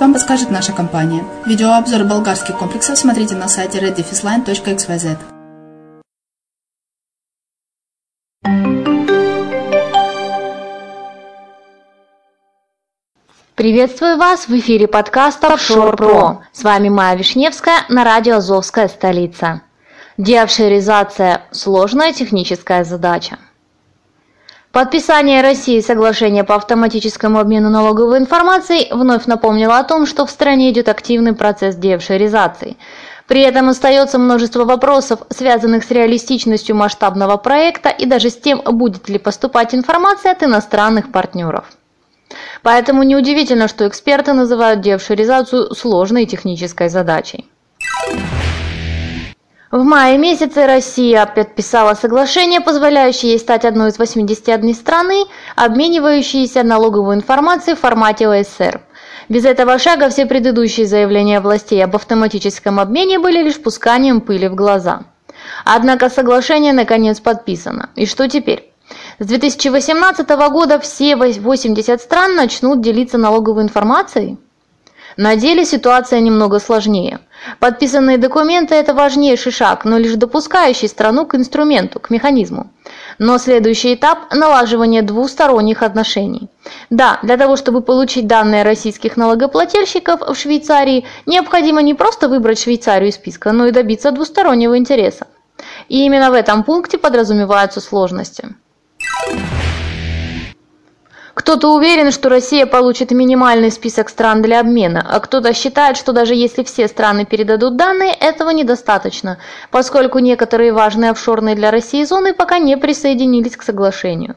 вам подскажет наша компания. Видеообзор болгарских комплексов смотрите на сайте reddefisline.xyz. Приветствую вас в эфире подкаста Offshore Pro. С вами Майя Вишневская на радио «Азовская столица». Деофшеризация – сложная техническая задача. Подписание России соглашения по автоматическому обмену налоговой информацией вновь напомнило о том, что в стране идет активный процесс деофшоризации. При этом остается множество вопросов, связанных с реалистичностью масштабного проекта и даже с тем, будет ли поступать информация от иностранных партнеров. Поэтому неудивительно, что эксперты называют деофшоризацию сложной технической задачей. В мае месяце Россия подписала соглашение, позволяющее ей стать одной из 81 страны, обменивающейся налоговой информацией в формате ОСР. Без этого шага все предыдущие заявления властей об автоматическом обмене были лишь пусканием пыли в глаза. Однако соглашение наконец подписано. И что теперь? С 2018 года все 80 стран начнут делиться налоговой информацией? На деле ситуация немного сложнее. Подписанные документы – это важнейший шаг, но лишь допускающий страну к инструменту, к механизму. Но следующий этап – налаживание двусторонних отношений. Да, для того, чтобы получить данные российских налогоплательщиков в Швейцарии, необходимо не просто выбрать Швейцарию из списка, но и добиться двустороннего интереса. И именно в этом пункте подразумеваются сложности. Кто-то уверен, что Россия получит минимальный список стран для обмена, а кто-то считает, что даже если все страны передадут данные, этого недостаточно, поскольку некоторые важные офшорные для России зоны пока не присоединились к соглашению.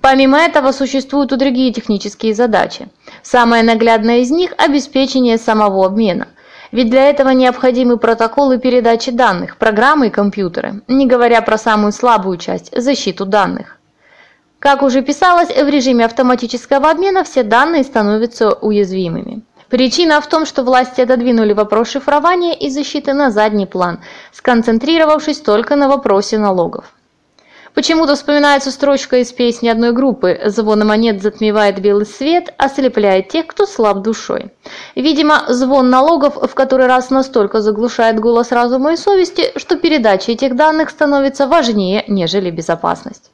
Помимо этого существуют и другие технические задачи. Самая наглядная из них – обеспечение самого обмена. Ведь для этого необходимы протоколы передачи данных, программы и компьютеры, не говоря про самую слабую часть – защиту данных. Как уже писалось, в режиме автоматического обмена все данные становятся уязвимыми. Причина в том, что власти отодвинули вопрос шифрования и защиты на задний план, сконцентрировавшись только на вопросе налогов. Почему-то вспоминается строчка из песни одной группы «Звон монет затмевает белый свет, ослепляет тех, кто слаб душой». Видимо, звон налогов в который раз настолько заглушает голос разума и совести, что передача этих данных становится важнее, нежели безопасность.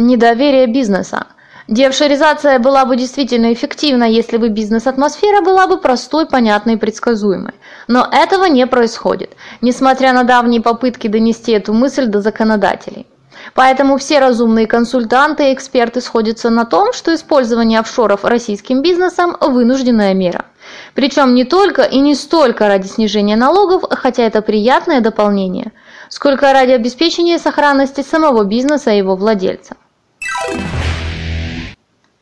Недоверие бизнеса. Деофшоризация была бы действительно эффективна, если бы бизнес-атмосфера была бы простой, понятной и предсказуемой. Но этого не происходит, несмотря на давние попытки донести эту мысль до законодателей. Поэтому все разумные консультанты и эксперты сходятся на том, что использование офшоров российским бизнесом – вынужденная мера. Причем не только и не столько ради снижения налогов, хотя это приятное дополнение, сколько ради обеспечения сохранности самого бизнеса и его владельца.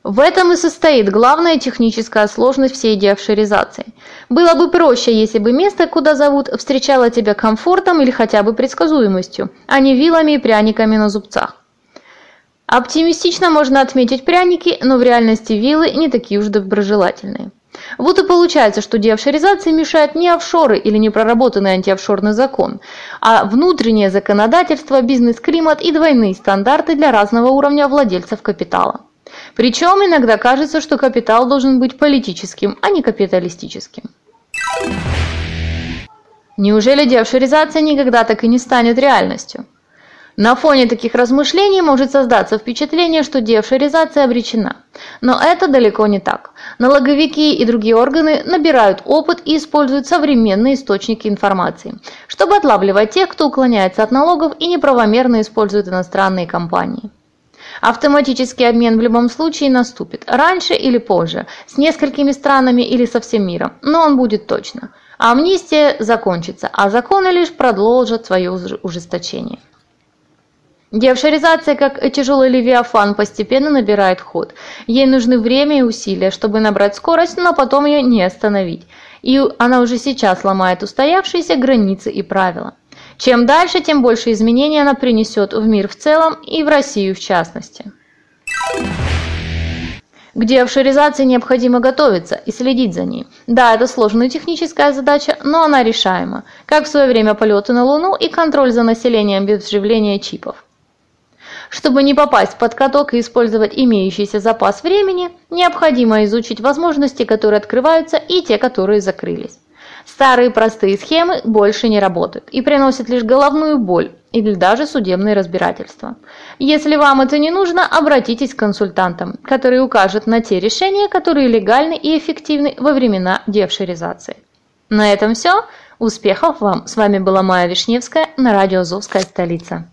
В этом и состоит главная техническая сложность всей деофшоризации. Было бы проще, если бы место, куда зовут, встречало тебя комфортом или хотя бы предсказуемостью, а не вилами и пряниками на зубцах. Оптимистично можно отметить пряники, но в реальности вилы не такие уж доброжелательные. Вот и получается, что деофшоризации мешают не офшоры или непроработанный антиофшорный закон, а внутреннее законодательство, бизнес-климат и двойные стандарты для разного уровня владельцев капитала. Причем иногда кажется, что капитал должен быть политическим, а не капиталистическим. Неужели деофшоризация никогда так и не станет реальностью? На фоне таких размышлений может создаться впечатление, что деофшоризация обречена. Но это далеко не так. Налоговики и другие органы набирают опыт и используют современные источники информации, чтобы отлавливать тех, кто уклоняется от налогов и неправомерно использует иностранные компании. Автоматический обмен в любом случае наступит, раньше или позже, с несколькими странами или со всем миром, но он будет точно. Амнистия закончится, а законы лишь продолжат свое ужесточение. Деофшоризация, как тяжелый левиафан, постепенно набирает ход. Ей нужны время и усилия, чтобы набрать скорость, но потом ее не остановить. И она уже сейчас ломает устоявшиеся границы и правила. Чем дальше, тем больше изменений она принесет в мир в целом и в Россию в частности. К деофшоризации необходимо готовиться и следить за ней. Да, это сложная техническая задача, но она решаема, как в свое время полеты на Луну и контроль за населением без вживления чипов. Чтобы не попасть под каток и использовать имеющийся запас времени, необходимо изучить возможности, которые открываются, и те, которые закрылись. Старые простые схемы больше не работают и приносят лишь головную боль или даже судебные разбирательства. Если вам это не нужно, обратитесь к консультантам, которые укажут на те решения, которые легальны и эффективны во времена девшеризации. На этом все. Успехов вам! С вами была Майя Вишневская на радио «Азовская столица».